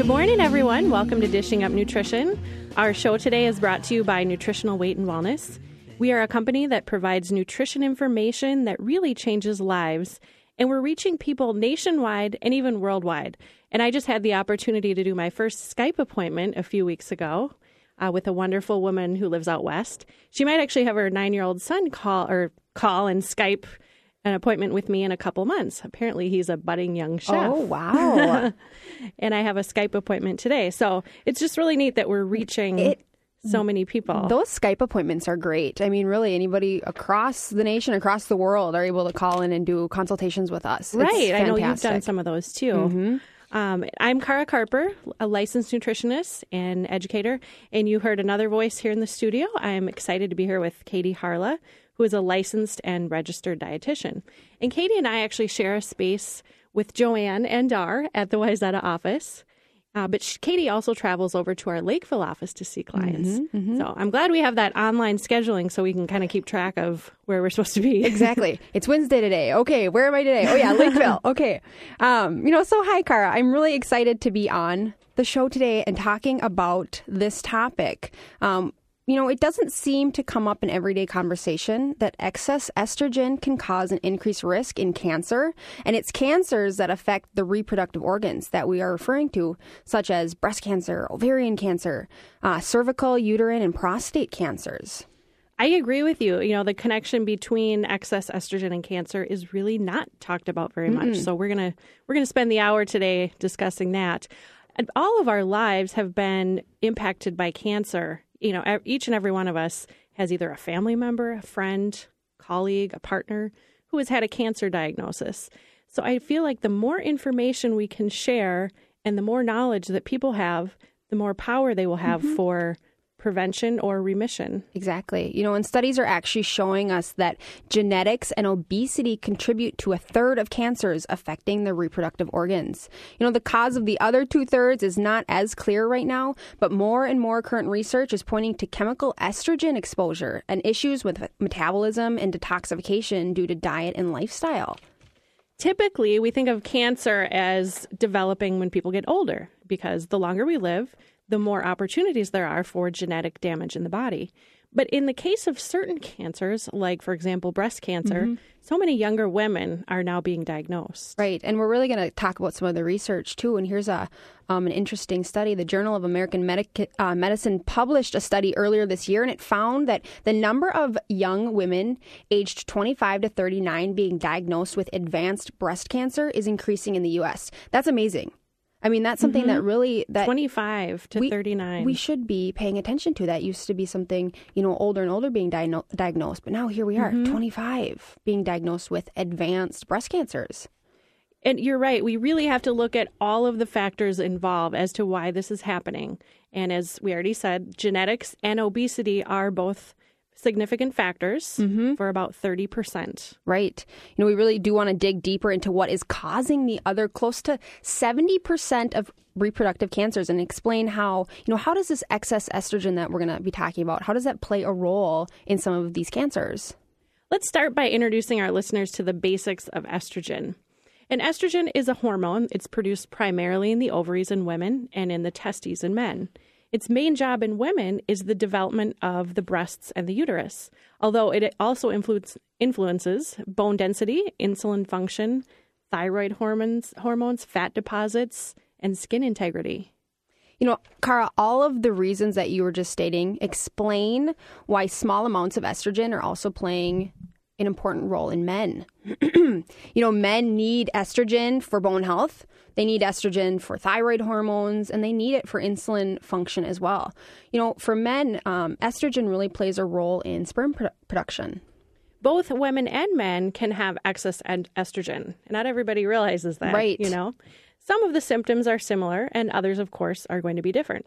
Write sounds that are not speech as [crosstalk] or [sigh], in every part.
Good morning, everyone. Welcome to Dishing Up Nutrition. Our show today is brought to you by Nutritional Weight and Wellness. We are a company that provides nutrition information that really changes lives, and we're reaching people nationwide and even worldwide. And I just had the opportunity to do my first Skype appointment a few weeks ago uh, with a wonderful woman who lives out west. She might actually have her nine-year-old son call or call and Skype an appointment with me in a couple months. Apparently, he's a budding young chef. Oh, wow. [laughs] and I have a Skype appointment today. So it's just really neat that we're reaching It- so many people. Those Skype appointments are great. I mean, really, anybody across the nation, across the world, are able to call in and do consultations with us. Right. I know you've done. Mm-hmm. some of those too. Um, I'm Cara Carper, a licensed nutritionist and educator, and you heard another voice here in the studio. I'm excited to be here with Katie Harla, who is a licensed and registered dietitian. And Katie and I actually share a space with Joanne and Dar at the Wayzata office. Uh, but sh- Katie also travels over to our Lakeville office to see clients. Mm-hmm, So I'm glad we have that online scheduling so we can kind of keep track of where we're supposed to be. Exactly. [laughs] It's Wednesday today. Okay, where am I today? Oh yeah, Lakeville. [laughs] Okay. Um, you know, so hi Cara. I'm really excited to be on the show today and talking about this topic. Um, you know, it doesn't seem to come up in everyday conversation that excess estrogen can cause an increased risk in cancer, and it's cancers that affect the reproductive organs that we are referring to, such as breast cancer, ovarian cancer, uh, cervical, uterine, and prostate cancers. I agree with you. You know, the connection between excess estrogen and cancer is really not talked about very much. So we're gonna we're gonna spend the hour today discussing that. And all of our lives have been impacted by cancer. You know, each and every one of us has either a family member, a friend, colleague, a partner who has had a cancer diagnosis. So I feel like the more information we can share and the more knowledge that people have, the more power they will have mm-hmm. for prevention or remission. Exactly. You know, and studies are actually showing us that genetics and obesity contribute to a third of cancers affecting the reproductive organs. You know, the cause of the other two thirds is not as clear right now, but more and more current research is pointing to chemical estrogen exposure and issues with metabolism and detoxification due to diet and lifestyle. typically we think of cancer as developing when people get older because the longer we live, the more opportunities there are for genetic damage in the body. But in the case of certain cancers, like for example breast cancer, so many younger women are now being diagnosed. Right, and we're really going to talk about some of the research too. And here's a um, an interesting study. The Journal of American Medic- uh, Medicine published a study earlier this year, and it found that the number of young women aged 25 to 39 being diagnosed with advanced breast cancer is increasing in the U.S. That's amazing. I mean, that's something that mm-hmm. really that 25 to we- 39. we should be paying attention to. That used to be something, you know, older and older being diagno- diagnosed, but now here we are, mm-hmm. 25, being diagnosed with advanced breast cancers. And you're right. We really have to look at all of the factors involved as to why this is happening. And as we already said, genetics and obesity are both significant factors mm-hmm. for about 30%. Right. You know, we really do want to dig deeper into what is causing the other close to 70% of reproductive cancers and explain how, you know, how does this excess estrogen that we're going to be talking about, how does that play a role in some of these cancers? Let's start by introducing our listeners to the basics of estrogen. And estrogen is a hormone. It's produced primarily in the ovaries in women and in the testes in men. Its main job in women is the development of the breasts and the uterus, although it also influence, influences bone density, insulin function, thyroid hormones, hormones, fat deposits, and skin integrity. You know, Cara, all of the reasons that you were just stating explain why small amounts of estrogen are also playing an important role in men. [clears throat] you know, men need estrogen for bone health, they need estrogen for thyroid hormones, and they need it for insulin function as well. You know, for men, um, estrogen really plays a role in sperm produ- production. Both women and men can have excess and estrogen. Not everybody realizes that. Right. You know, some of the symptoms are similar, and others, of course, are going to be different.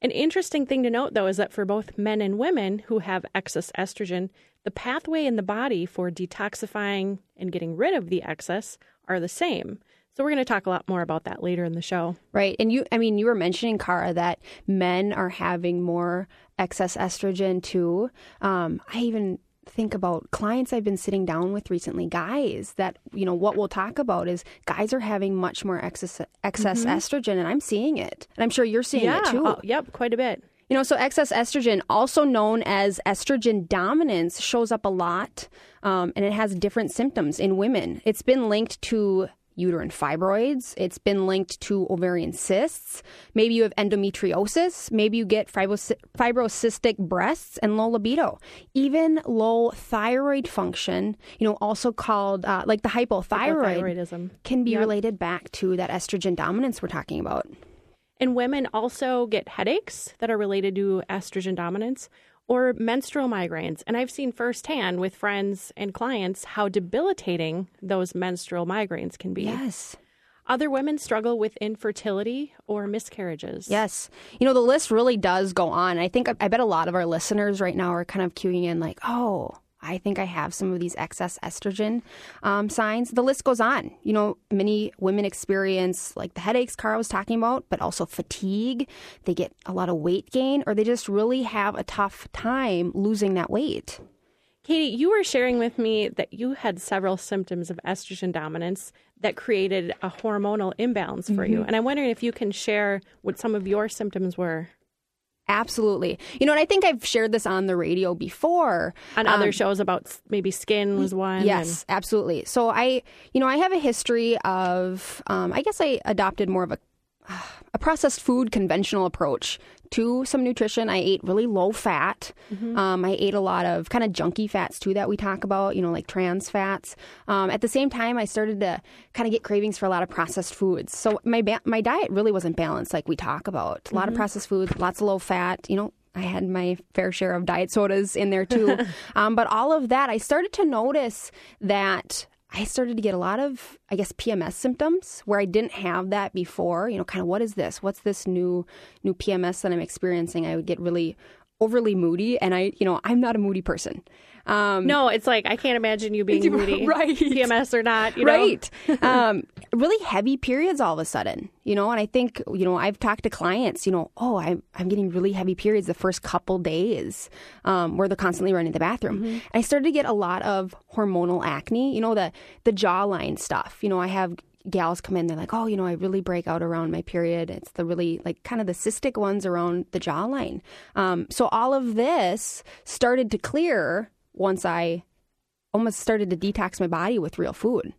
An interesting thing to note, though, is that for both men and women who have excess estrogen, the pathway in the body for detoxifying and getting rid of the excess are the same. So we're going to talk a lot more about that later in the show. Right. And you, I mean, you were mentioning, Cara, that men are having more excess estrogen too. Um, I even think about clients I've been sitting down with recently, guys that, you know, what we'll talk about is guys are having much more excess, excess mm-hmm. estrogen, and I'm seeing it. And I'm sure you're seeing yeah. it too. Oh, yep, quite a bit. You know, so excess estrogen, also known as estrogen dominance, shows up a lot um, and it has different symptoms in women. It's been linked to uterine fibroids. It's been linked to ovarian cysts. Maybe you have endometriosis. Maybe you get fibros- fibrocystic breasts and low libido. Even low thyroid function, you know, also called uh, like the hypothyroid, can be yep. related back to that estrogen dominance we're talking about. And women also get headaches that are related to estrogen dominance or menstrual migraines. And I've seen firsthand with friends and clients how debilitating those menstrual migraines can be. Yes. Other women struggle with infertility or miscarriages. Yes. You know, the list really does go on. I think, I bet a lot of our listeners right now are kind of queuing in like, oh, I think I have some of these excess estrogen um, signs. The list goes on. You know, many women experience like the headaches Cara was talking about, but also fatigue. They get a lot of weight gain, or they just really have a tough time losing that weight. Katie, you were sharing with me that you had several symptoms of estrogen dominance that created a hormonal imbalance for mm-hmm. you. And I'm wondering if you can share what some of your symptoms were. Absolutely. You know, and I think I've shared this on the radio before. On um, other shows about maybe skin was one. Yes, and... absolutely. So I, you know, I have a history of, um, I guess I adopted more of a [sighs] a processed food conventional approach to some nutrition. I ate really low fat. Mm-hmm. Um, I ate a lot of kind of junky fats too that we talk about, you know, like trans fats. Um, at the same time, I started to kind of get cravings for a lot of processed foods. So my ba- my diet really wasn't balanced, like we talk about. A lot mm-hmm. of processed foods, lots of low fat. You know, I had my fair share of diet sodas in there too. [laughs] um, but all of that, I started to notice that I started to get a lot of, I guess, PMS symptoms where I didn't have that before. You know, kind of what is this? What's this new new PMS that I'm experiencing? I would get really overly moody, and I, you know, I'm not a moody person. Um, no, it's like I can't imagine you being moody, [laughs] right? PMS or not, you know? right? um, really heavy periods all of a sudden, you know. And I think you know I've talked to clients, you know, oh, I'm I'm getting really heavy periods the first couple days, um, where they're constantly running the bathroom. Mm-hmm. I started to get a lot of hormonal acne, you know, the the jawline stuff. You know, I have gals come in, they're like, oh, you know, I really break out around my period. It's the really, like, kind of the cystic ones around the jawline. Um, so all of this started to clear once I almost started to detox my body with real food.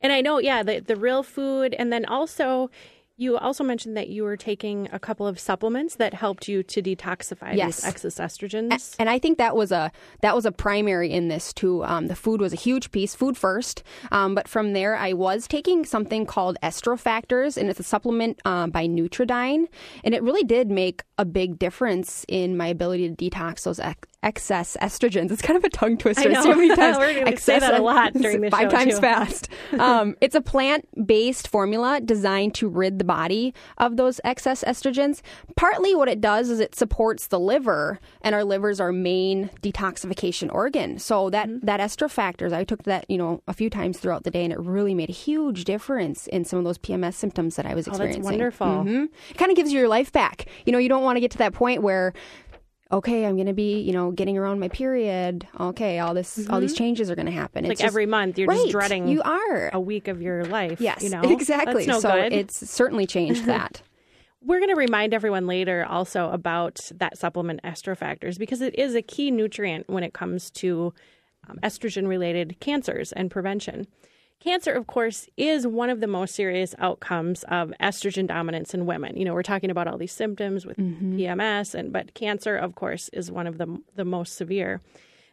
And I know, yeah, the, the real food. And then also, you also mentioned that you were taking a couple of supplements that helped you to detoxify yes. these excess estrogens. And I think that was a that was a primary in this too. Um, the food was a huge piece, food first. Um, but from there, I was taking something called Estrofactors, and it's a supplement um, by Nutri-Dyn, and it really did make a big difference in my ability to detox those excess estrogens. It's kind of a tongue twister. I know. So many [laughs] times. We're going to say that a lot during the five show. times too. fast. [laughs] um, it's a plant-based formula designed to rid the body of those excess estrogens. Partly, what it does is it supports the liver, and our liver's our main detoxification organ. So that mm-hmm. that Estrofactors, I took that you know a few times throughout the day, and it really made a huge difference in some of those PMS symptoms that I was experiencing. Oh, that's wonderful. Mm-hmm. It kind of gives you your life back. You know, you don't want to get to that point where okay, I'm going to be, you know, getting around my period. Okay, all this, mm-hmm. all these mm-hmm. changes are going to happen. It's like just, every month, you're right, just dreading. You are a week of your life. Yes, you know exactly. No so good. it's certainly changed [laughs] that. We're going to remind everyone later also about that supplement Estrofactors because it is a key nutrient when it comes to um, estrogen related cancers and prevention. Cancer, of course, is one of the most serious outcomes of estrogen dominance in women. You know, we're talking about all these symptoms with mm-hmm. PMS, and but cancer, of course, is one of the the most severe.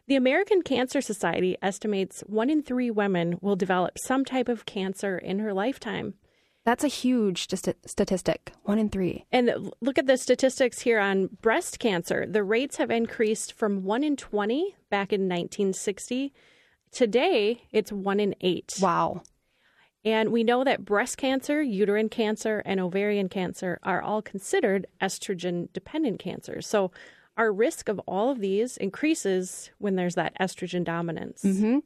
The American Cancer Society estimates one in three women will develop some type of cancer in her lifetime. That's a huge statistic. One in three. And look at the statistics here on breast cancer. The rates have increased from one in 20 back in 1960 Today, it's one in eight. Wow. And we know that breast cancer, uterine cancer, and ovarian cancer are all considered estrogen dependent cancers. So our risk of all of these increases when there's that estrogen dominance. Mm-hmm.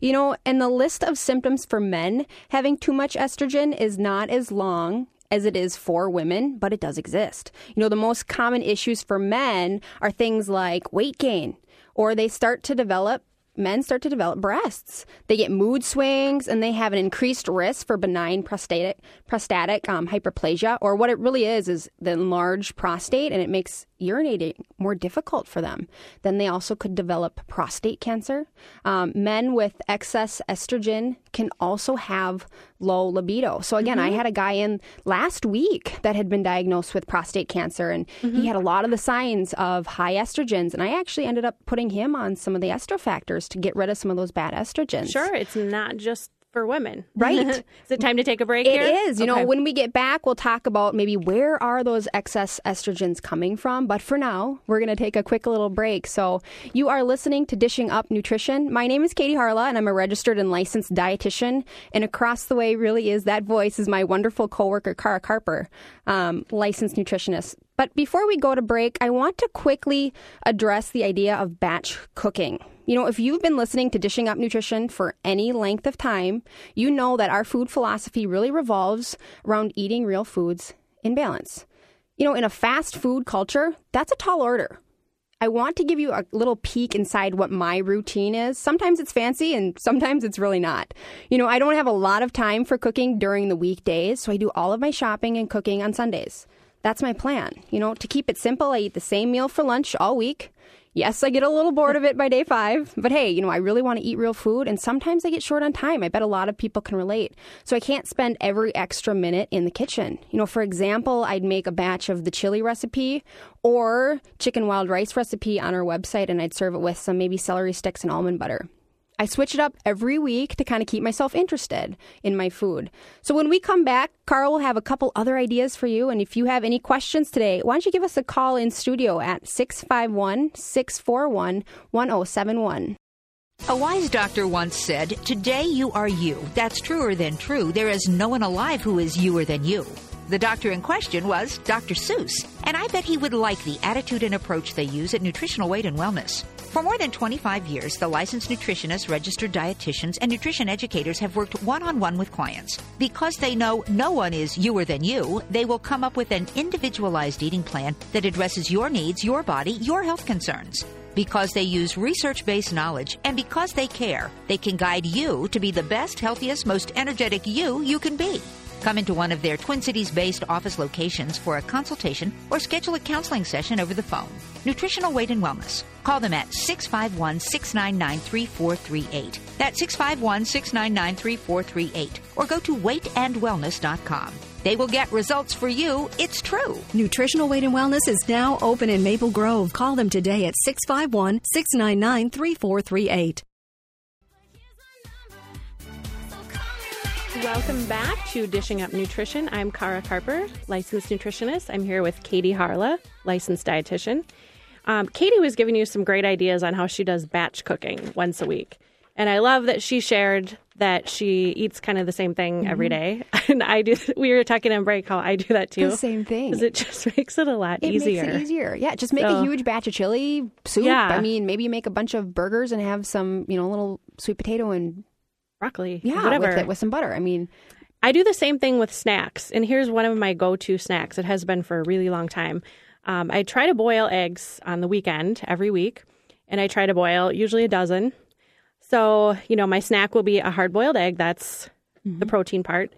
You know, and the list of symptoms for men having too much estrogen is not as long as it is for women, but it does exist. You know, the most common issues for men are things like weight gain, or they start to develop men start to develop breasts. They get mood swings and they have an increased risk for benign prostatic prostatic um, hyperplasia, or what it really is is the enlarged prostate, and it makes urinating more difficult for them. Then they also could develop prostate cancer. Um, men with excess estrogen can also have low libido. So again, I had a guy in last week that had been diagnosed with prostate cancer, and he had a lot of the signs of high estrogens. And I actually ended up putting him on some of the Estrofactors to get rid of some of those bad estrogens. Sure, it's not just for women. [laughs] Right. is it time to take a break It here? is. You know, when we get back, we'll talk about maybe where are those excess estrogens coming from. But for now, we're going to take a quick little break. So you are listening to Dishing Up Nutrition. My name is Katie Harla, and I'm a registered and licensed dietitian. And across the way, really is that voice is my wonderful coworker, Cara Carper, um, licensed nutritionist. But before we go to break, I want to quickly address the idea of batch cooking. You know, if you've been listening to Dishing Up Nutrition for any length of time, you know that our food philosophy really revolves around eating real foods in balance. You know, in a fast food culture, that's a tall order. I want to give you a little peek inside what my routine is. Sometimes it's fancy and sometimes it's really not. You know, I don't have a lot of time for cooking during the weekdays, so I do all of my shopping and cooking on Sundays. That's my plan. You know, to keep it simple, I eat the same meal for lunch all week. Yes, I get a little bored of it by day five, but hey, you know, I really want to eat real food, and sometimes I get short on time. I bet a lot of people can relate. So I can't spend every extra minute in the kitchen. You know, for example, I'd make a batch of the chili recipe or chicken wild rice recipe on our website, and I'd serve it with some maybe celery sticks and almond butter. I switch it up every week to kind of keep myself interested in my food. So when we come back, Cara will have a couple other ideas for you. And if you have any questions today, why don't you give us a call in studio at 651 641 1071. A wise doctor once said, Today you are you. That's truer than true. There is no one alive who is youer than you. The doctor in question was Dr. Seuss, and I bet he would like the attitude and approach they use at Nutritional Weight and Wellness. For more than 25 years, the licensed nutritionists, registered dietitians, and nutrition educators have worked one on one with clients. Because they know no one is youer than you, they will come up with an individualized eating plan that addresses your needs, your body, your health concerns. Because they use research based knowledge and because they care, they can guide you to be the best, healthiest, most energetic you you can be. Come into one of their Twin Cities based office locations for a consultation or schedule a counseling session over the phone. Nutritional Weight and Wellness. Call them at 651 699 3438. That's 651 699 3438. Or go to weightandwellness.com. They will get results for you. It's true. Nutritional Weight and Wellness is now open in Maple Grove. Call them today at 651 699 3438. Welcome back to Dishing Up Nutrition. I'm Cara Carper, licensed nutritionist. I'm here with Katie Harla, licensed dietitian. Um, Katie was giving you some great ideas on how she does batch cooking once a week. And I love that she shared that she eats kind of the same thing every day. [laughs] And I do, we were talking on break how I do that too. The same thing. Because it [laughs] just makes it a lot It easier. makes it easier. Yeah, just make So- a huge batch of chili soup. Yeah. I mean, maybe you make a bunch of burgers and have some, you know, a little sweet potato and Broccoli, yeah, whatever. with it with some butter. I mean, I do the same thing with snacks, and here's one of my go-to snacks. It has been for a really long time. Um, I try to boil eggs on the weekend every week, and I try to boil usually a dozen. So you know, my snack will be a hard-boiled egg. That's the protein part.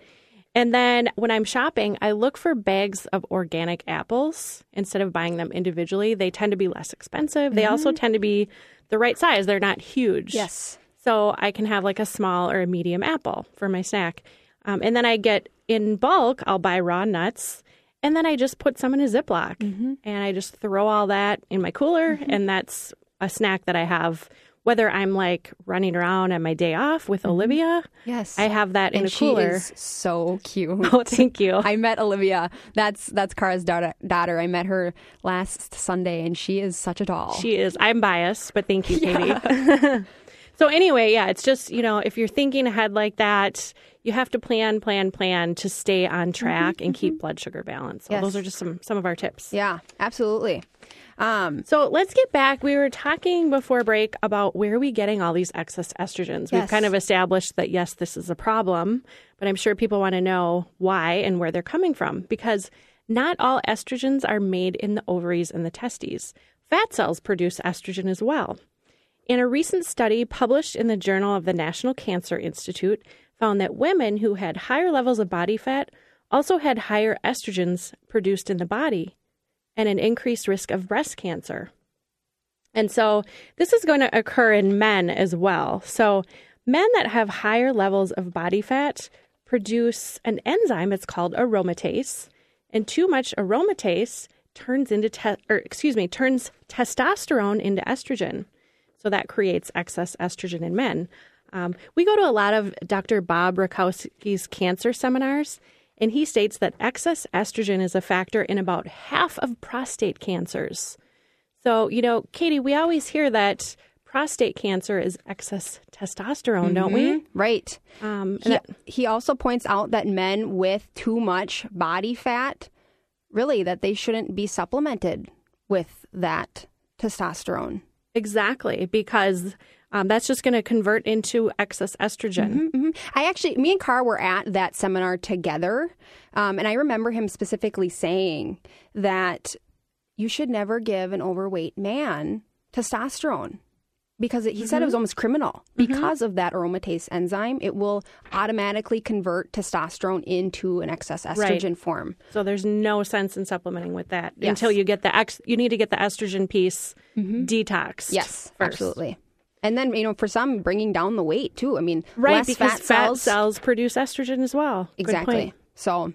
And then when I'm shopping, I look for bags of organic apples instead of buying them individually. They tend to be less expensive. They also tend to be the right size. They're not huge. yes. So I can have like a small or a medium apple for my snack. Um, and then I get in bulk, I'll buy raw nuts and then I just put some in a Ziploc mm-hmm. and I just throw all that in my cooler. Mm-hmm. And that's a snack that I have, whether I'm like running around on my day off with mm-hmm. Olivia. Yes. I have that in and a cooler. She is so cute. [laughs] Oh, thank you. [laughs] I met Olivia. That's that's Cara's daughter. Daughter. I met her last Sunday, and she is such a doll. She is. I'm biased, but thank you, [laughs] Katie. So anyway, yeah, it's just, you know, if you're thinking ahead like that, you have to plan, plan, plan to stay on track and keep blood sugar balance. So Yes. those are just some some of our tips. Yeah, absolutely. Um, So let's get back. We were talking before break about where are we getting all these excess estrogens. We've kind of established that yes, this is a problem, but I'm sure people want to know why and where they're coming from because not all estrogens are made in the ovaries and the testes. Fat cells produce estrogen as well. In a recent study published in the Journal of the National Cancer Institute, found that women who had higher levels of body fat also had higher estrogens produced in the body and an increased risk of breast cancer. And so this is going to occur in men as well. So men that have higher levels of body fat produce an enzyme it's called aromatase, and too much aromatase turns into te- or excuse me, turns testosterone into estrogen. So that creates excess estrogen in men. Um, we go to a lot of Dr. Bob Rakowski's cancer seminars, and he states that excess estrogen is a factor in about half of prostate cancers. So, you know, Katie, we always hear that prostate cancer is excess testosterone, don't we? right. Um, He, that- he also points out that men with too much body fat, really, that they shouldn't be supplemented with that testosterone. Exactly, because um, that's just going to convert into excess estrogen. hmm I actually, me and Cara were at that seminar together, um, and I remember him specifically saying that you should never give an overweight man testosterone because it, he said it was mm-hmm. almost criminal mm-hmm. because of that aromatase enzyme. It will automatically convert testosterone into an excess estrogen form. So there's no sense in supplementing with that Yes. until you get the ex- you need to get the estrogen piece mm-hmm. detoxed. Yes, first. absolutely. And then you know, for some, bringing down the weight too. I mean, Right, because fat cells. cells produce estrogen as well. Exactly. So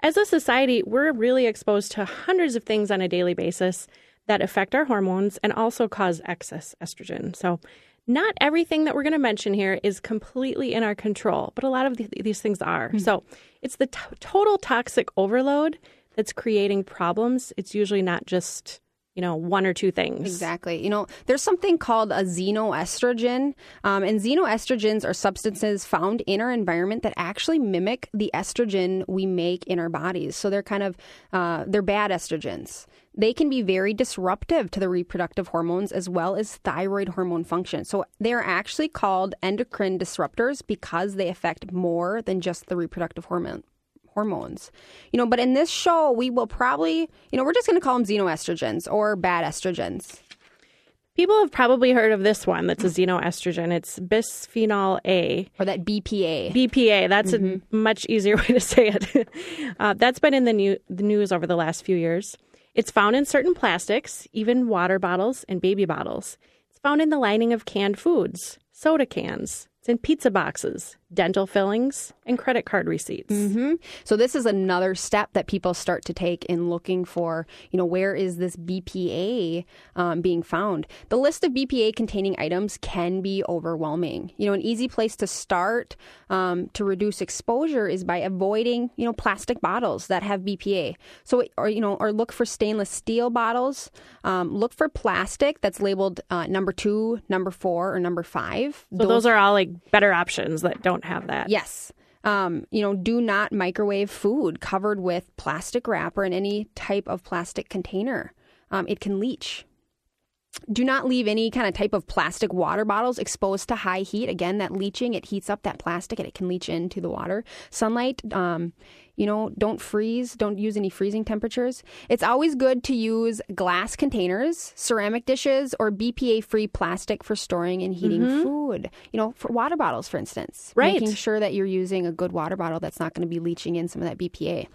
As a society, we're really exposed to hundreds of things on a daily basis that affect our hormones and also cause excess estrogen. So, not everything that we're going to mention here is completely in our control, but a lot of th- these things are. So, it's the t- total toxic overload that's creating problems. It's usually not just, you know, one or two things. Exactly. You know, there's something called a xenoestrogen, um, and xenoestrogens are substances found in our environment that actually mimic the estrogen we make in our bodies. So they're kind of uh, they're bad estrogens. They can be very disruptive to the reproductive hormones as well as thyroid hormone function. So they are actually called endocrine disruptors because they affect more than just the reproductive hormone hormones. You know, but in this show, we will probably, you know, we're just going to call them xenoestrogens or bad estrogens. People have probably heard of this one that's a xenoestrogen. It's bisphenol A. Or that BPA. BPA. That's a much easier [laughs] way to say it. uh, that's been in the, new, the news over the last few years. It's found in certain plastics, even water bottles and baby bottles. It's found in the lining of canned foods, soda cans. It's in pizza boxes, dental fillings, and credit card receipts. So this is another step that people start to take in looking for, you know, where is this BPA um, being found? The list of BPA containing items can be overwhelming. You know, an easy place to start um, to reduce exposure is by avoiding, you know, plastic bottles that have BPA. So, or you know, or look for stainless steel bottles. Um, look for plastic that's labeled uh, number two, number four, or number five. So those are all like better options that don't have that. Yes. Um, you know, do not microwave food covered with plastic wrap or in any type of plastic container. Um, it can leach. Do not leave any kind of type of plastic water bottles exposed to high heat. Again, that leaching, it heats up that plastic and it can leach into the water. Sunlight, um, you know, don't freeze, don't use any freezing temperatures. It's always good to use glass containers, ceramic dishes, or BPA free plastic for storing and heating food. You know, for water bottles, for instance. Right. Making sure that you're using a good water bottle that's not going to be leaching in some of that BPA.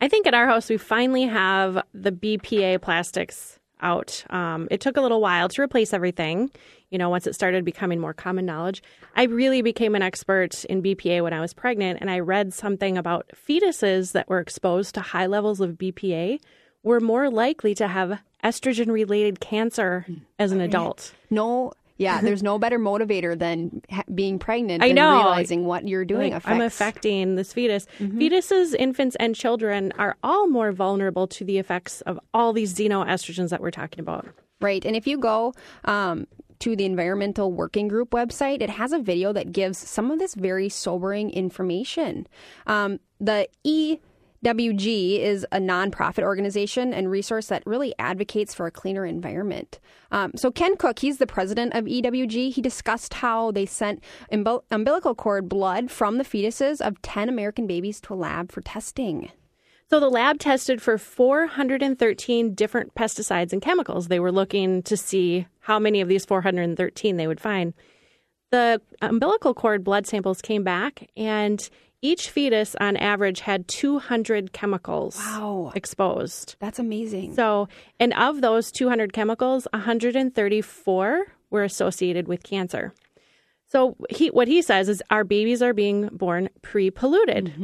I think at our house we finally have the BPA plastics out. Um, it took a little while to replace everything. You know, once it started becoming more common knowledge, I really became an expert in BPA when I was pregnant, and I read something about fetuses that were exposed to high levels of BPA were more likely to have estrogen-related cancer as an adult. No, yeah, [laughs] there's no better motivator than ha- being pregnant I and know. realizing what you're doing Like, I'm affecting this fetus. Fetuses, infants, and children are all more vulnerable to the effects of all these xenoestrogens that we're talking about. Right. And if you go um, to the Environmental Working Group website, it has a video that gives some of this very sobering information. Um, the EWG is a nonprofit organization and resource that really advocates for a cleaner environment. Um, so Ken Cook, he's the president of EWG. He discussed how they sent umbil- umbilical cord blood from the fetuses of 10 American babies to a lab for testing. So the lab tested for 413 different pesticides and chemicals. They were looking to see how many of these 413 they would find. The umbilical cord blood samples came back, and each fetus on average had 200 chemicals Wow. exposed. That's amazing. So, and of those 200 chemicals, 134 were associated with cancer. So, he, what he says is our babies are being born pre polluted.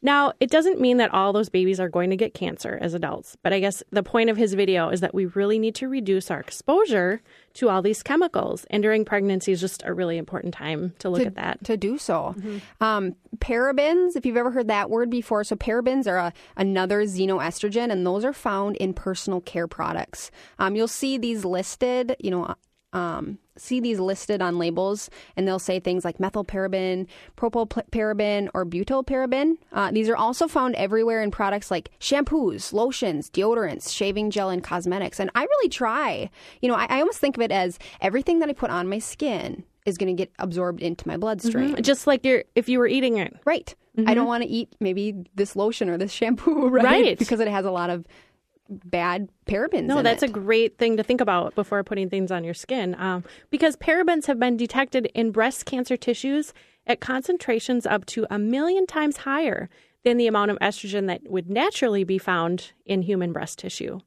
Now, it doesn't mean that all those babies are going to get cancer as adults, but I guess the point of his video is that we really need to reduce our exposure to all these chemicals. And during pregnancy is just a really important time to look to, at that. to do so. Um, parabens, if you've ever heard that word before, so parabens are a, another xenoestrogen, and those are found in personal care products. Um, you'll see these listed, you know. Um, see these listed on labels, and they'll say things like methylparaben, propylparaben, or butylparaben. Uh, these are also found everywhere in products like shampoos, lotions, deodorants, shaving gel, and cosmetics. And I really try. You know, I, I almost think of it as everything that I put on my skin is going to get absorbed into my bloodstream. Just like you're, if you were eating it. Right. I don't want to eat maybe this lotion or this shampoo, [laughs] right? Right. Because it has a lot of bad parabens. No, that's it. a great thing to think about before putting things on your skin. Um, because parabens have been detected in breast cancer tissues at concentrations up to a million times higher than the amount of estrogen that would naturally be found in human breast tissue.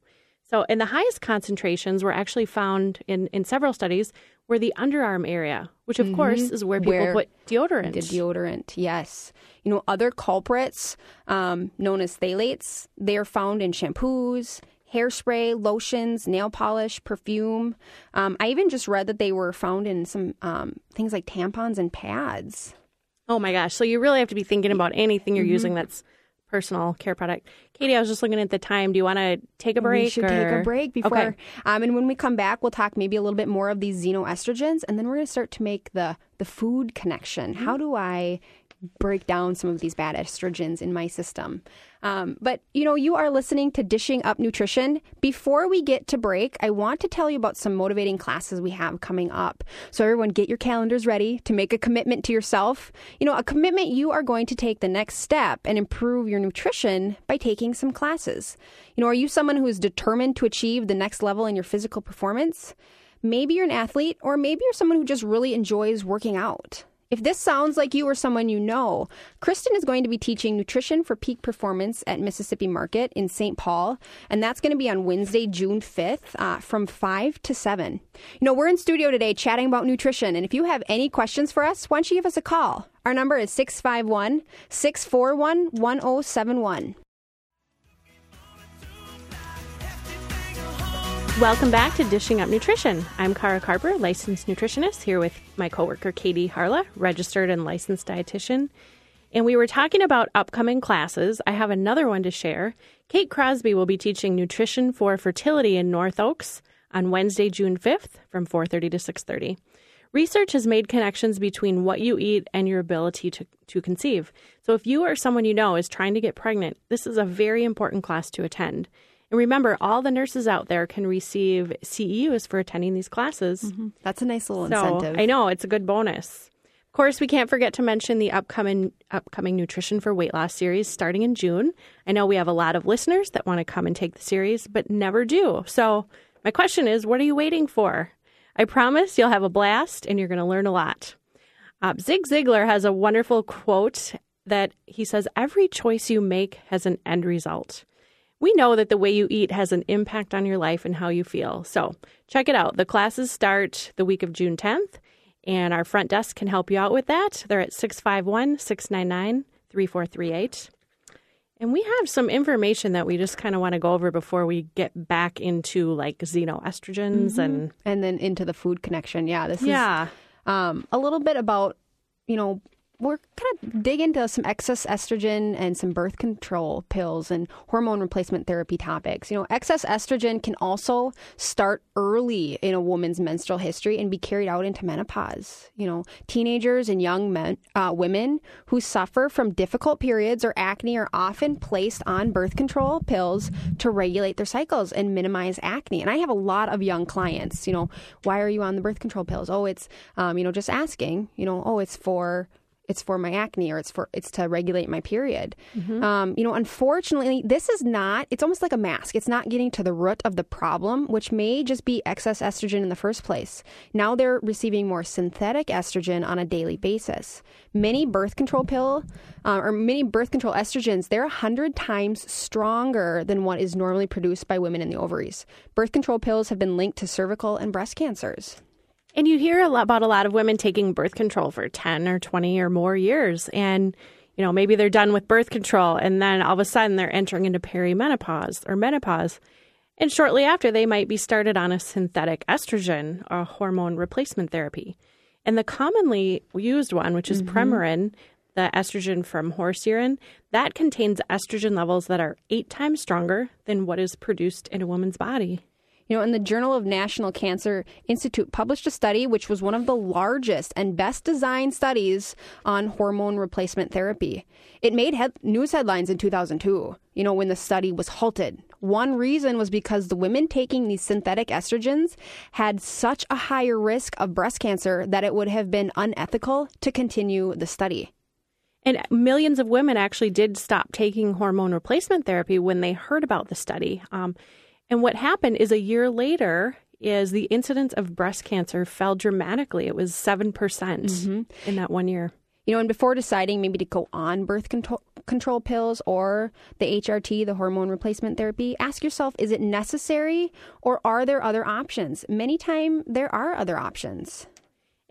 So, and the highest concentrations were actually found in, in several studies were the underarm area, which of course is where people Where put deodorant. The deodorant, yes. You know, other culprits um, known as phthalates, they are found in shampoos, hairspray, lotions, nail polish, perfume. Um, I even just read that they were found in some um, things like tampons and pads. Oh my gosh. So you really have to be thinking about anything you're using that's personal care product. Katie, I was just looking at the time. Do you want to take a break? We should or- take a break before. Okay. Um, and when we come back, we'll talk maybe a little bit more of these xenoestrogens, and then we're going to start to make the the food connection. How do I break down some of these bad estrogens in my system? Um, but you know, you are listening to Dishing Up Nutrition. Before we get to break, I want to tell you about some motivating classes we have coming up. So everyone, get your calendars ready to make a commitment to yourself. You know, a commitment you are going to take the next step and improve your nutrition by taking some classes. You know, are you someone who is determined to achieve the next level in your physical performance? Maybe you're an athlete, or maybe you're someone who just really enjoys working out. If this sounds like you or someone you know, Kristen is going to be teaching nutrition for peak performance at Mississippi Market in St. Paul, and that's going to be on Wednesday, June 5th uh, from 5 to 7. You know, we're in studio today chatting about nutrition, and if you have any questions for us, why don't you give us a call? Our number is 651 641 1071. Welcome back to Dishing Up Nutrition. I'm Cara Carper, licensed nutritionist, here with my coworker Katie Harla, registered and licensed dietitian. And we were talking about upcoming classes. I have another one to share. Kate Crosby will be teaching nutrition for fertility in North Oaks on Wednesday, June 5th from 4:30 to 6:30. Research has made connections between what you eat and your ability to, to conceive. So if you or someone you know is trying to get pregnant, this is a very important class to attend. And remember, all the nurses out there can receive CEUs for attending these classes. That's a nice little So incentive. I know it's a good bonus. Of course, we can't forget to mention the upcoming upcoming nutrition for weight loss series starting in June. I know we have a lot of listeners that want to come and take the series, but never do. So my question is, what are you waiting for? I promise you'll have a blast and you're going to learn a lot. Uh, Zig Ziglar has a wonderful quote that he says, "Every choice you make has an end result." We know that the way you eat has an impact on your life and how you feel. So check it out. The classes start the week of June 10th, and our front desk can help you out with that. They're at 651 699 3438. And we have some information that we just kind of want to go over before we get back into like xenoestrogens and and then into the food connection. Yeah, this yeah. is um, a little bit about, you know, we're kind of dig into some excess estrogen and some birth control pills and hormone replacement therapy topics. You know, excess estrogen can also start early in a woman's menstrual history and be carried out into menopause. You know, teenagers and young men, uh, women who suffer from difficult periods or acne are often placed on birth control pills to regulate their cycles and minimize acne. And I have a lot of young clients. You know, why are you on the birth control pills? Oh, it's um, you know just asking. You know, oh, it's for it's for my acne or it's for it's to regulate my period. Mm-hmm. Um, you know, unfortunately, this is not. It's almost like a mask. It's not getting to the root of the problem, which may just be excess estrogen in the first place. Now they're receiving more synthetic estrogen on a daily basis. Many birth control pill uh, or many birth control estrogens, they're hundred times stronger than what is normally produced by women in the ovaries. Birth control pills have been linked to cervical and breast cancers. And you hear a lot about a lot of women taking birth control for 10 or 20 or more years. And, you know, maybe they're done with birth control and then all of a sudden they're entering into perimenopause or menopause. And shortly after, they might be started on a synthetic estrogen or hormone replacement therapy. And the commonly used one, which is mm-hmm. Premarin, the estrogen from horse urine, that contains estrogen levels that are eight times stronger than what is produced in a woman's body. You know, in the Journal of National Cancer Institute published a study which was one of the largest and best designed studies on hormone replacement therapy. It made news headlines in 2002, you know, when the study was halted. One reason was because the women taking these synthetic estrogens had such a higher risk of breast cancer that it would have been unethical to continue the study. And millions of women actually did stop taking hormone replacement therapy when they heard about the study. Um, and what happened is a year later is the incidence of breast cancer fell dramatically. It was 7% mm hmm in that one year. You know, and before deciding maybe to go on birth control, control pills or the HRT, the hormone replacement therapy, ask yourself is it necessary or are there other options? Many times there are other options.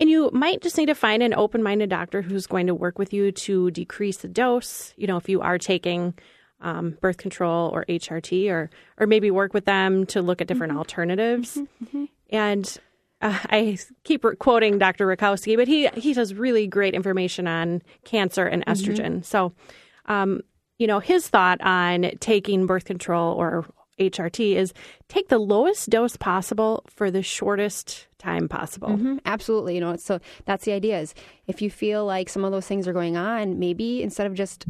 And you might just need to find an open minded doctor who's going to work with you to decrease the dose. You know, if you are taking um, birth control or HRT, or or maybe work with them to look at different mm-hmm. alternatives. Mm-hmm. mm-hmm. And uh, I keep quoting Dr. Rakowski, but he he does really great information on cancer and mm-hmm. estrogen. So, um, you know, his thought on taking birth control or HRT is take the lowest dose possible for the shortest time possible. Mm-hmm, absolutely. You know, so that's the idea is if you feel like some of those things are going on, maybe instead of just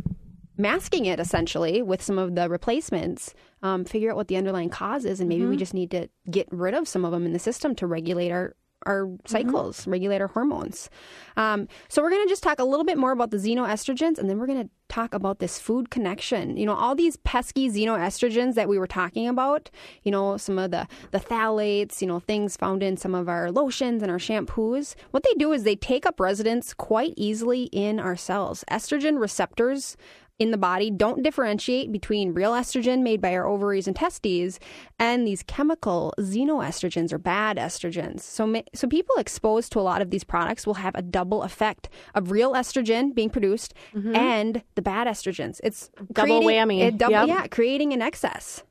masking it essentially with some of the replacements, um, figure out what the underlying cause is, and maybe mm-hmm. we just need to get rid of some of them in the system to regulate our our mm-hmm. cycles, mm-hmm. regulate our hormones. Um, so we're going to just talk a little bit more about the xenoestrogens, and then we're going to talk about this food connection. You know, all these pesky xenoestrogens that we were talking about. You know, some of the the phthalates. You know, things found in some of our lotions and our shampoos. What they do is they take up residence quite easily in our cells. Estrogen receptors in the body don't differentiate between real estrogen made by our ovaries and testes and these chemical xenoestrogens or bad estrogens. So, so people exposed to a lot of these products will have a double effect of real estrogen being produced mm-hmm. and the bad estrogens. It's double whammy. It double, yep. Yeah, creating an excess.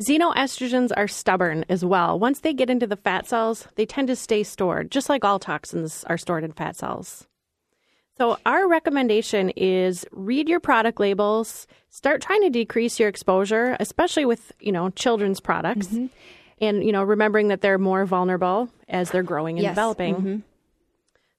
Xenoestrogens are stubborn as well. Once they get into the fat cells, they tend to stay stored, just like all toxins are stored in fat cells. So, our recommendation is read your product labels, start trying to decrease your exposure, especially with, you know, children's products. Mm-hmm. And, you know, remembering that they're more vulnerable as they're growing and yes. developing. Mm-hmm.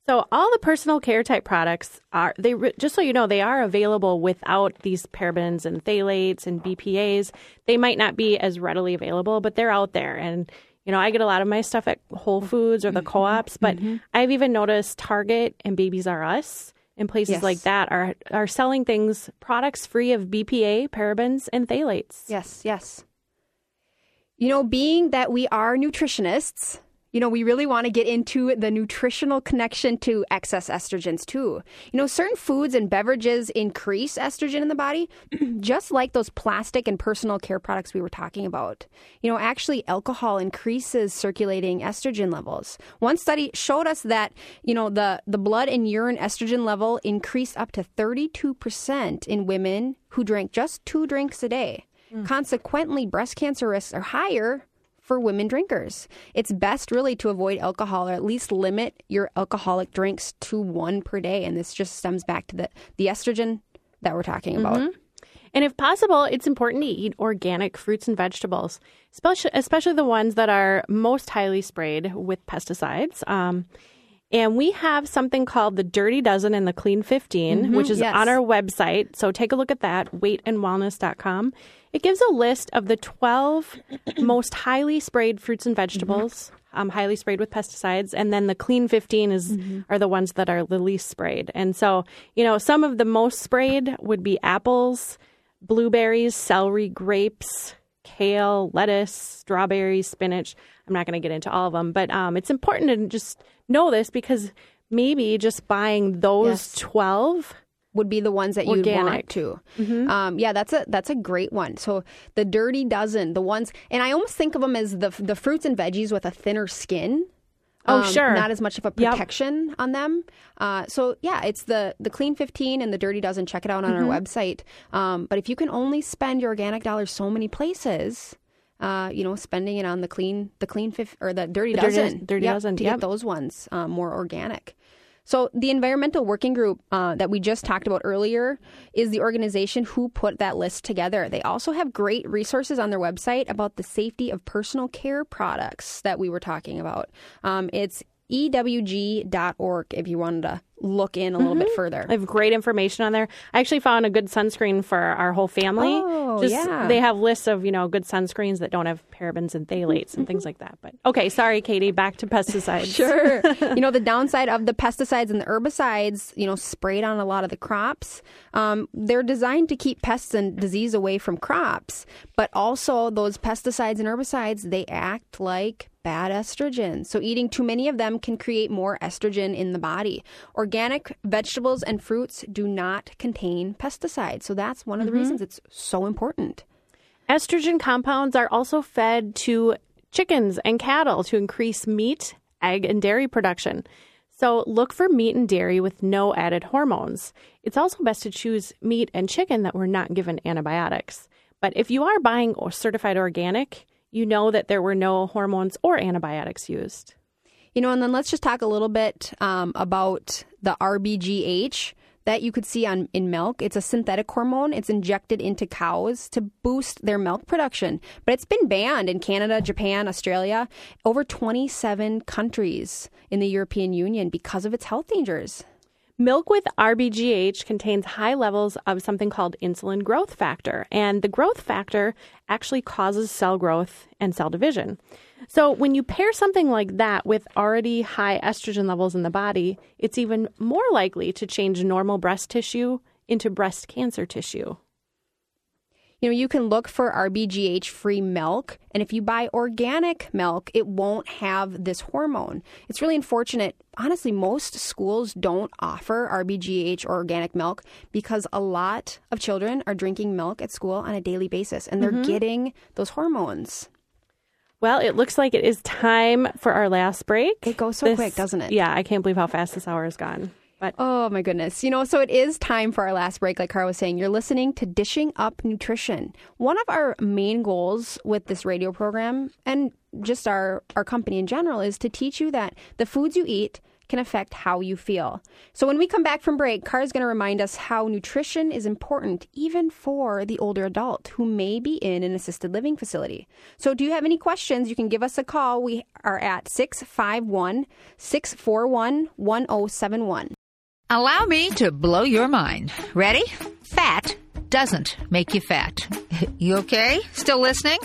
So, all the personal care type products are they just so you know they are available without these parabens and phthalates and BPA's. They might not be as readily available, but they're out there and you know, I get a lot of my stuff at Whole Foods or the mm-hmm. co-ops, but mm-hmm. I've even noticed Target and Babies R Us and places yes. like that are are selling things products free of BPA, parabens, and phthalates. Yes, yes. You know, being that we are nutritionists, you know, we really want to get into the nutritional connection to excess estrogens too. You know, certain foods and beverages increase estrogen in the body, [clears throat] just like those plastic and personal care products we were talking about. You know, actually, alcohol increases circulating estrogen levels. One study showed us that, you know, the, the blood and urine estrogen level increased up to 32% in women who drank just two drinks a day. Mm. Consequently, breast cancer risks are higher for women drinkers. It's best really to avoid alcohol or at least limit your alcoholic drinks to one per day. And this just stems back to the, the estrogen that we're talking about. Mm-hmm. And if possible, it's important to eat organic fruits and vegetables, especially, especially the ones that are most highly sprayed with pesticides. Um, and we have something called the Dirty Dozen and the Clean 15, which is yes. on our website. So take a look at that, weightandwellness.com. It gives a list of the 12 most highly sprayed fruits and vegetables, um, highly sprayed with pesticides. And then the Clean 15 is are the ones that are the least sprayed. And so, you know, some of the most sprayed would be apples, blueberries, celery, grapes, kale, lettuce, strawberries, spinach. I'm not going to get into all of them, but um, it's important to just know this because maybe just buying those Yes. 12 would be the ones that you'd want to. Um, yeah, that's a that's a great one. So the dirty dozen, the ones, and I almost think of them as the the fruits and veggies with a thinner skin. Oh, sure. Not as much of a Yep. protection on them. Uh, so yeah, it's the the clean fifteen and the dirty dozen. Check it out on Mm-hmm. our website. Um, but if you can only spend your organic dollars so many places. Uh, you know, spending it on the clean, the clean fif- or the dirty The dozen, dozen- dirty Yep, dozen, to yep. get those ones uh, more organic. So, the environmental working group uh, that we just talked about earlier is the organization who put that list together. They also have great resources on their website about the safety of personal care products that we were talking about. Um, it's ewg.org if you wanted to look in a little bit further. I have great information on there. I actually found a good sunscreen for our whole family. Oh, Just, yeah. They have lists of, you know, good sunscreens that don't have parabens and phthalates and things like that. But okay, sorry, Katie, back to pesticides. [laughs] Sure. [laughs] you know, the downside of the pesticides and the herbicides, you know, sprayed on a lot of the crops, um, they're designed to keep pests and disease away from crops. But also, those pesticides and herbicides, they act like bad estrogen. So, eating too many of them can create more estrogen in the body. Organic vegetables and fruits do not contain pesticides. So, that's one of the reasons it's so important. Estrogen compounds are also fed to chickens and cattle to increase meat, egg, and dairy production. So look for meat and dairy with no added hormones. It's also best to choose meat and chicken that were not given antibiotics. But if you are buying certified organic, you know that there were no hormones or antibiotics used. You know, and then let's just talk a little bit um, about the RBGH that you could see on in milk. It's a synthetic hormone. It's injected into cows to boost their milk production. But it's been banned in Canada, Japan, Australia, over 27 countries in the European Union because of its health dangers. Milk with RBGH contains high levels of something called insulin growth factor, and the growth factor actually causes cell growth and cell division. So, when you pair something like that with already high estrogen levels in the body, it's even more likely to change normal breast tissue into breast cancer tissue. You know, you can look for RBGH free milk, and if you buy organic milk, it won't have this hormone. It's really unfortunate. Honestly, most schools don't offer RBGH or organic milk because a lot of children are drinking milk at school on a daily basis and they're mm-hmm. getting those hormones. Well, it looks like it is time for our last break. It goes so quick, doesn't it? Yeah, I can't believe how fast this hour has gone. But Oh my goodness. You know, so it is time for our last break, like Cara was saying. You're listening to Dishing Up Nutrition. One of our main goals with this radio program and just our, our company in general is to teach you that the foods you eat can affect how you feel. So when we come back from break, Car is going to remind us how nutrition is important even for the older adult who may be in an assisted living facility. So do you have any questions? You can give us a call. We are at 651 641 1071. Allow me to blow your mind. Ready? Fat doesn't make you fat. [laughs] You okay? Still listening?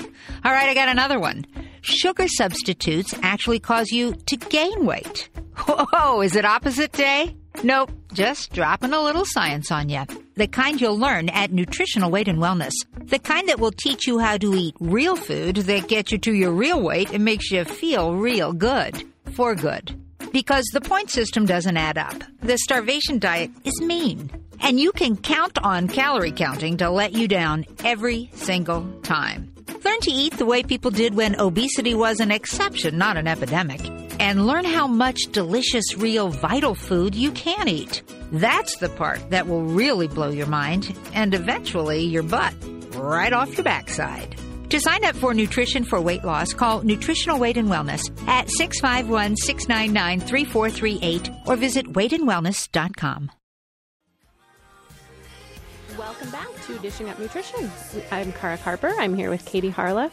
All right, I got another one. Sugar substitutes actually cause you to gain weight. Whoa, is it opposite day? Nope, just dropping a little science on you. The kind you'll learn at Nutritional Weight and Wellness. The kind that will teach you how to eat real food that gets you to your real weight and makes you feel real good. For good. Because the point system doesn't add up. The starvation diet is mean. And you can count on calorie counting to let you down every single time. Learn to eat the way people did when obesity was an exception, not an epidemic. And learn how much delicious, real, vital food you can eat. That's the part that will really blow your mind and eventually your butt right off your backside. To sign up for nutrition for weight loss, call Nutritional Weight and Wellness at 651 699 3438 or visit weightandwellness.com. to Dishing Up Nutrition. I'm Cara Carper. I'm here with Katie Harla.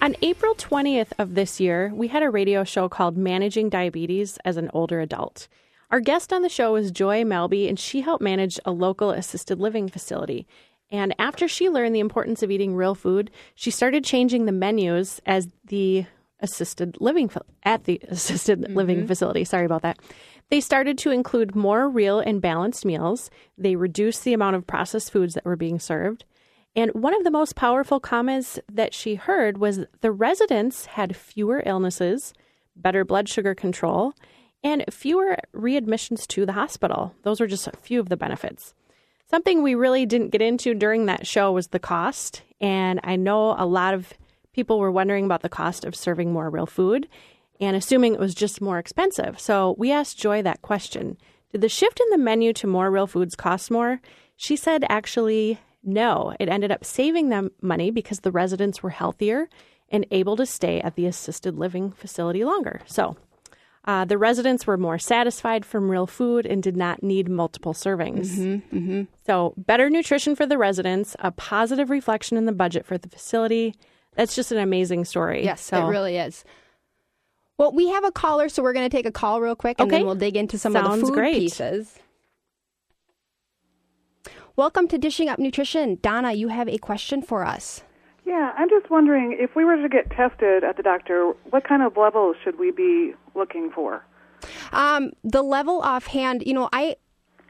On April 20th of this year, we had a radio show called Managing Diabetes as an Older Adult. Our guest on the show was Joy Melby, and she helped manage a local assisted living facility. And after she learned the importance of eating real food, she started changing the menus as the assisted living at the [laughs] assisted mm-hmm. living facility. Sorry about that. They started to include more real and balanced meals. They reduced the amount of processed foods that were being served. And one of the most powerful comments that she heard was the residents had fewer illnesses, better blood sugar control, and fewer readmissions to the hospital. Those were just a few of the benefits. Something we really didn't get into during that show was the cost. And I know a lot of people were wondering about the cost of serving more real food and assuming it was just more expensive. So we asked Joy that question Did the shift in the menu to more real foods cost more? She said actually no. It ended up saving them money because the residents were healthier and able to stay at the assisted living facility longer. So uh, the residents were more satisfied from real food and did not need multiple servings. Mm-hmm, mm-hmm. So, better nutrition for the residents, a positive reflection in the budget for the facility. That's just an amazing story. Yes, so, it really is. Well, we have a caller, so we're going to take a call real quick, and okay. then we'll dig into some Sounds of the food great. pieces. Welcome to Dishing Up Nutrition. Donna, you have a question for us. Yeah, I'm just wondering if we were to get tested at the doctor, what kind of levels should we be looking for? Um, the level offhand, you know, I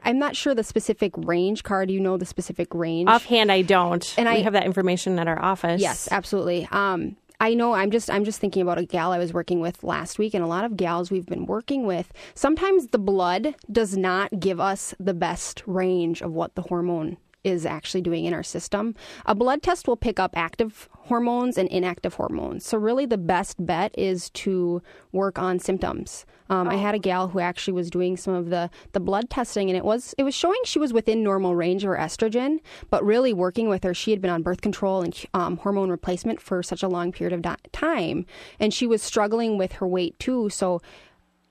I'm not sure the specific range. Car, do you know the specific range? Offhand, I don't. And we I have that information at our office. Yes, absolutely. Um, I know I'm just I'm just thinking about a gal I was working with last week and a lot of gals we've been working with. Sometimes the blood does not give us the best range of what the hormone is actually doing in our system. A blood test will pick up active hormones and inactive hormones. So, really, the best bet is to work on symptoms. Um, oh. I had a gal who actually was doing some of the, the blood testing, and it was it was showing she was within normal range of her estrogen. But really, working with her, she had been on birth control and um, hormone replacement for such a long period of time, and she was struggling with her weight too. So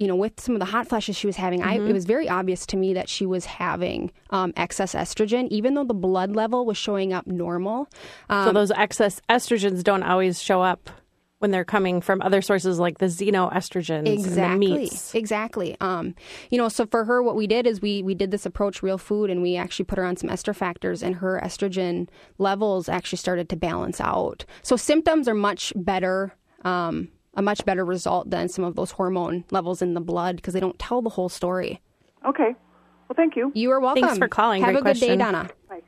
you know, with some of the hot flashes she was having, mm-hmm. I, it mm-hmm. was very obvious to me that she was having um, excess estrogen, even though the blood level was showing up normal. Um, so those excess estrogens don't always show up when they're coming from other sources like the xenoestrogens and the meats. exactly exactly um, you know so for her what we did is we we did this approach real food and we actually put her on some Estrofactors and her estrogen levels actually started to balance out so symptoms are much better um, a much better result than some of those hormone levels in the blood because they don't tell the whole story. Okay. Well, thank you. You are welcome. Thanks for calling. Have Great a question. good day, Donna. Bye.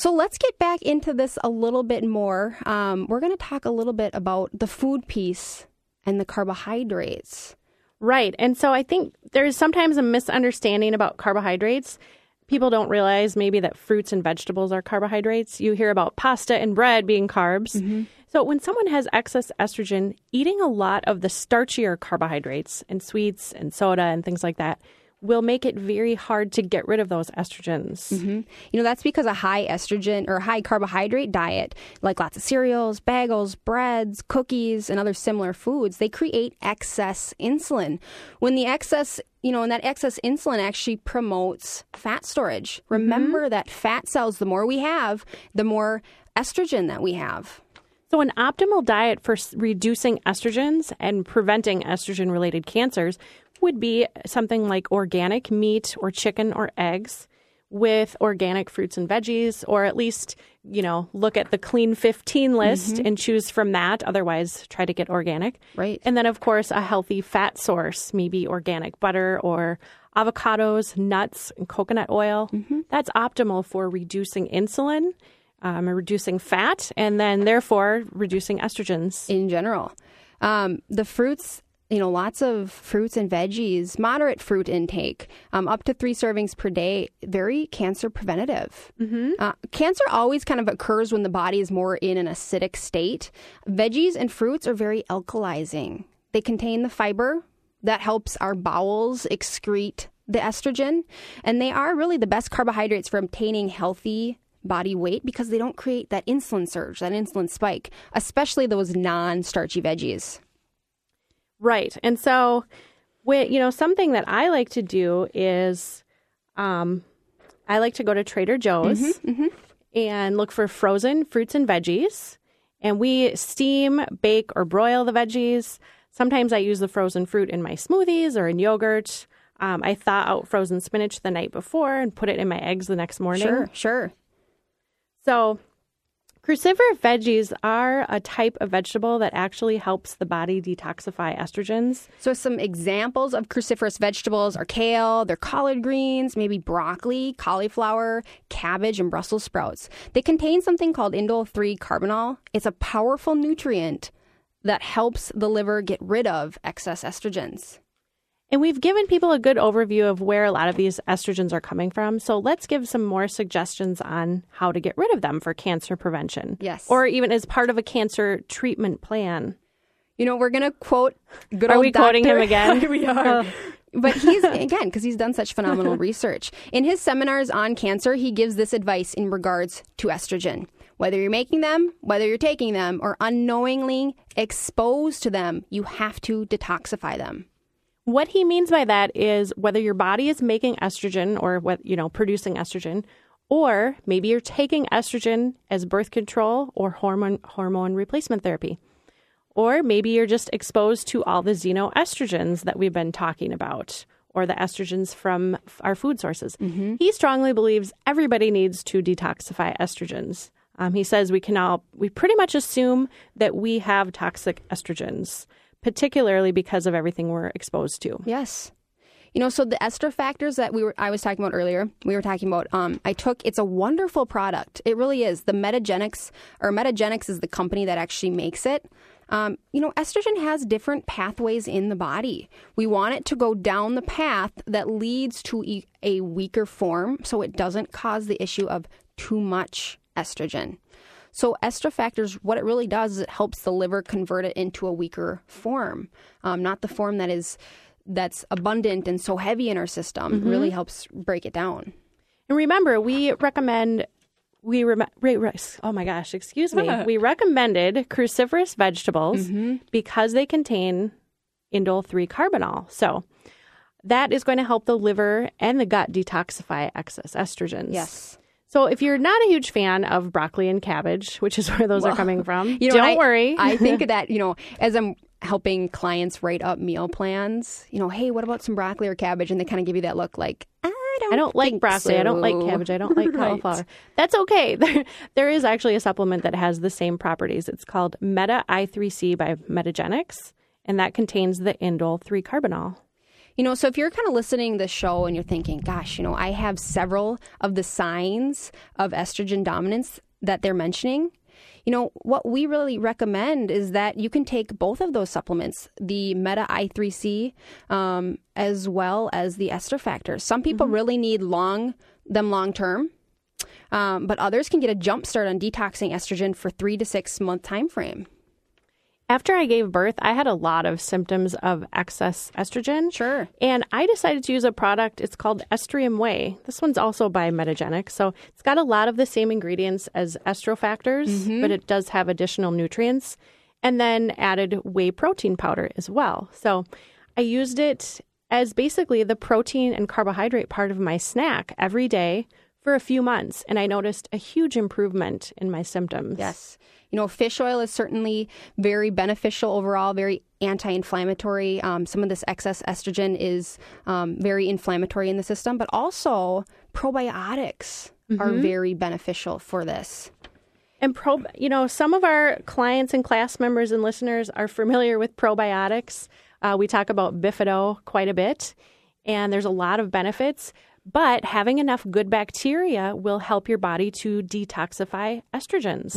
So let's get back into this a little bit more. Um, we're going to talk a little bit about the food piece and the carbohydrates. Right. And so I think there's sometimes a misunderstanding about carbohydrates. People don't realize maybe that fruits and vegetables are carbohydrates. You hear about pasta and bread being carbs. Mm-hmm. So, when someone has excess estrogen, eating a lot of the starchier carbohydrates and sweets and soda and things like that will make it very hard to get rid of those estrogens. Mm-hmm. You know, that's because a high estrogen or high carbohydrate diet, like lots of cereals, bagels, breads, cookies, and other similar foods, they create excess insulin. When the excess you know, and that excess insulin actually promotes fat storage. Mm-hmm. Remember mm-hmm. that fat cells, the more we have, the more estrogen that we have. So, an optimal diet for reducing estrogens and preventing estrogen related cancers would be something like organic meat or chicken or eggs with organic fruits and veggies, or at least, you know, look at the clean 15 list mm-hmm. and choose from that. Otherwise, try to get organic. Right. And then, of course, a healthy fat source, maybe organic butter or avocados, nuts, and coconut oil. Mm-hmm. That's optimal for reducing insulin um, reducing fat, and then therefore reducing estrogens in general. Um, the fruits you know, lots of fruits and veggies, moderate fruit intake, um, up to three servings per day, very cancer preventative. Mm-hmm. Uh, cancer always kind of occurs when the body is more in an acidic state. Veggies and fruits are very alkalizing. They contain the fiber that helps our bowels excrete the estrogen, and they are really the best carbohydrates for obtaining healthy body weight because they don't create that insulin surge, that insulin spike, especially those non starchy veggies. Right. And so, when, you know, something that I like to do is um, I like to go to Trader Joe's and look for frozen fruits and veggies. And we steam, bake, or broil the veggies. Sometimes I use the frozen fruit in my smoothies or in yogurt. Um, I thaw out frozen spinach the night before and put it in my eggs the next morning. Sure, sure. So, cruciferous veggies are a type of vegetable that actually helps the body detoxify estrogens. So, some examples of cruciferous vegetables are kale, they're collard greens, maybe broccoli, cauliflower, cabbage, and Brussels sprouts. They contain something called indole 3 carbinol. It's a powerful nutrient that helps the liver get rid of excess estrogens. And we've given people a good overview of where a lot of these estrogens are coming from. So let's give some more suggestions on how to get rid of them for cancer prevention. Yes. Or even as part of a cancer treatment plan. You know, we're going to quote good Are old we quoting him [laughs] again? we are. Oh. But he's, [laughs] again, because he's done such phenomenal [laughs] research. In his seminars on cancer, he gives this advice in regards to estrogen. Whether you're making them, whether you're taking them, or unknowingly exposed to them, you have to detoxify them. What he means by that is whether your body is making estrogen or what, you know, producing estrogen, or maybe you're taking estrogen as birth control or hormone hormone replacement therapy. Or maybe you're just exposed to all the xenoestrogens that we've been talking about, or the estrogens from our food sources. He strongly believes everybody needs to detoxify estrogens. Um, he says we can all, we pretty much assume that we have toxic estrogens, particularly because of everything we're exposed to. Yes. You know, so the Estrofactors that we were I was talking about earlier, we were talking about um I took it's a wonderful product. It really is. The Metagenics or Metagenics is the company that actually makes it. Um, you know, estrogen has different pathways in the body. We want it to go down the path that leads to e- a weaker form so it doesn't cause the issue of too much estrogen. So Estrofactors, what it really does is it helps the liver convert it into a weaker form, um, not the form that is that's abundant and so heavy in our system. It really helps break it down. And remember, we recommend we rem- re- re- oh my gosh, excuse me. [laughs] we recommended cruciferous vegetables because they contain indole 3 carbinol. So that is going to help the liver and the gut detoxify excess estrogens. Yes. So if you're not a huge fan of broccoli and cabbage, which is where those are coming from, You know, don't I- worry. I [laughs] think that you know, as I'm helping clients write up meal plans, you know, hey, what about some broccoli or cabbage? And they kind of give you that look, like I don't, I don't like broccoli. I don't like cabbage. I don't [laughs] like Right. cauliflower. That's okay. [laughs] There, there is actually a supplement that has the same properties. It's called Meta I3C by Metagenics, and that contains the indole 3 carbinol. You know, so if you're kind of listening to the show and you're thinking, gosh, you know, I have several of the signs of estrogen dominance that they're mentioning, you know, what we really recommend is that you can take both of those supplements, the Meta I3C, um, as well as the Estrofactors. Some people really need long them long term. Um, but others can get a jump start on detoxing estrogen for three to six month time frame. After I gave birth, I had a lot of symptoms of excess estrogen. Sure. And I decided to use a product. It's called Estrium Whey. This one's also by Metagenics. So it's got a lot of the same ingredients as estrofactors, mm-hmm. but it does have additional nutrients. And then added whey protein powder as well. So I used it as basically the protein and carbohydrate part of my snack every day for a few months. And I noticed a huge improvement in my symptoms. Yes. You know, fish oil is certainly very beneficial overall, very anti inflammatory. Um, some of this excess estrogen is um, very inflammatory in the system, but also probiotics are very beneficial for this. And pro, you know, some of our clients and class members and listeners are familiar with probiotics. Uh, we talk about Bifido quite a bit, and there's a lot of benefits. But having enough good bacteria will help your body to detoxify estrogens.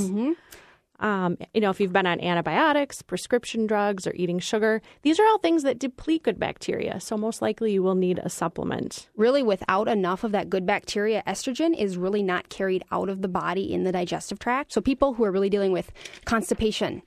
Um, you know, if you've been on antibiotics, prescription drugs, or eating sugar, these are all things that deplete good bacteria. So most likely you will need a supplement. Really, without enough of that good bacteria, estrogen is really not carried out of the body in the digestive tract. So, people who are really dealing with constipation,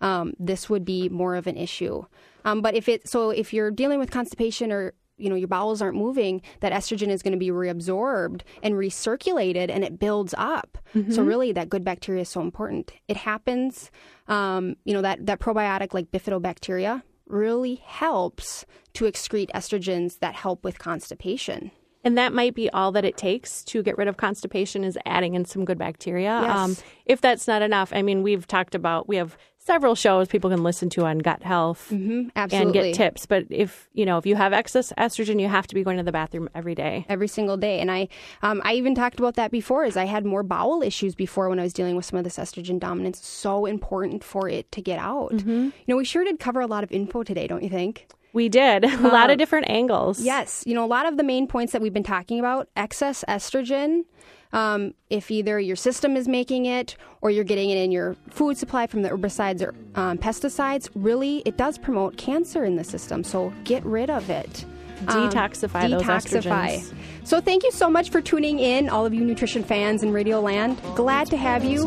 um, this would be more of an issue. Um, but if it so if you're dealing with constipation or you know your bowels aren't moving, that estrogen is going to be reabsorbed and recirculated, and it builds up. So really, that good bacteria is so important. It happens, um, you know, that that probiotic like bifidobacteria really helps to excrete estrogens that help with constipation. And that might be all that it takes to get rid of constipation is adding in some good bacteria. Um, if that's not enough, I mean, we've talked about, we have several shows people can listen to on gut health Mm-hmm, and get tips. But if, you know, if you have excess estrogen, you have to be going to the bathroom every day. every single day. And I, um, I even talked about that before. Is I had more bowel issues before when I was dealing with some of this estrogen dominance. So important for it to get out. Mm-hmm. You know, we sure did cover a lot of info today, don't you think? We did [laughs] a lot of different angles. Yes. You know, a lot of the main points that we've been talking about: excess estrogen. Um, if either your system is making it or you're getting it in your food supply from the herbicides or um, pesticides, really, it does promote cancer in the system. So get rid of it. Um, Detoxify those estrogens. So thank you so much for tuning in, all of you nutrition fans in Radio Land. Glad to have you.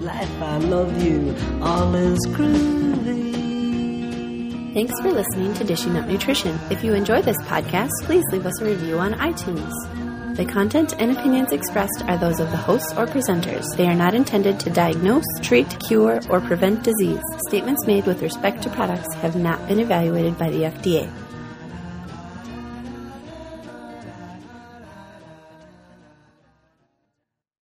Life, I love you. All is groovy. Thanks for listening to Dishing Up Nutrition. If you enjoy this podcast, please leave us a review on iTunes. The content and opinions expressed are those of the hosts or presenters. They are not intended to diagnose, treat, cure, or prevent disease. Statements made with respect to products have not been evaluated by the FDA.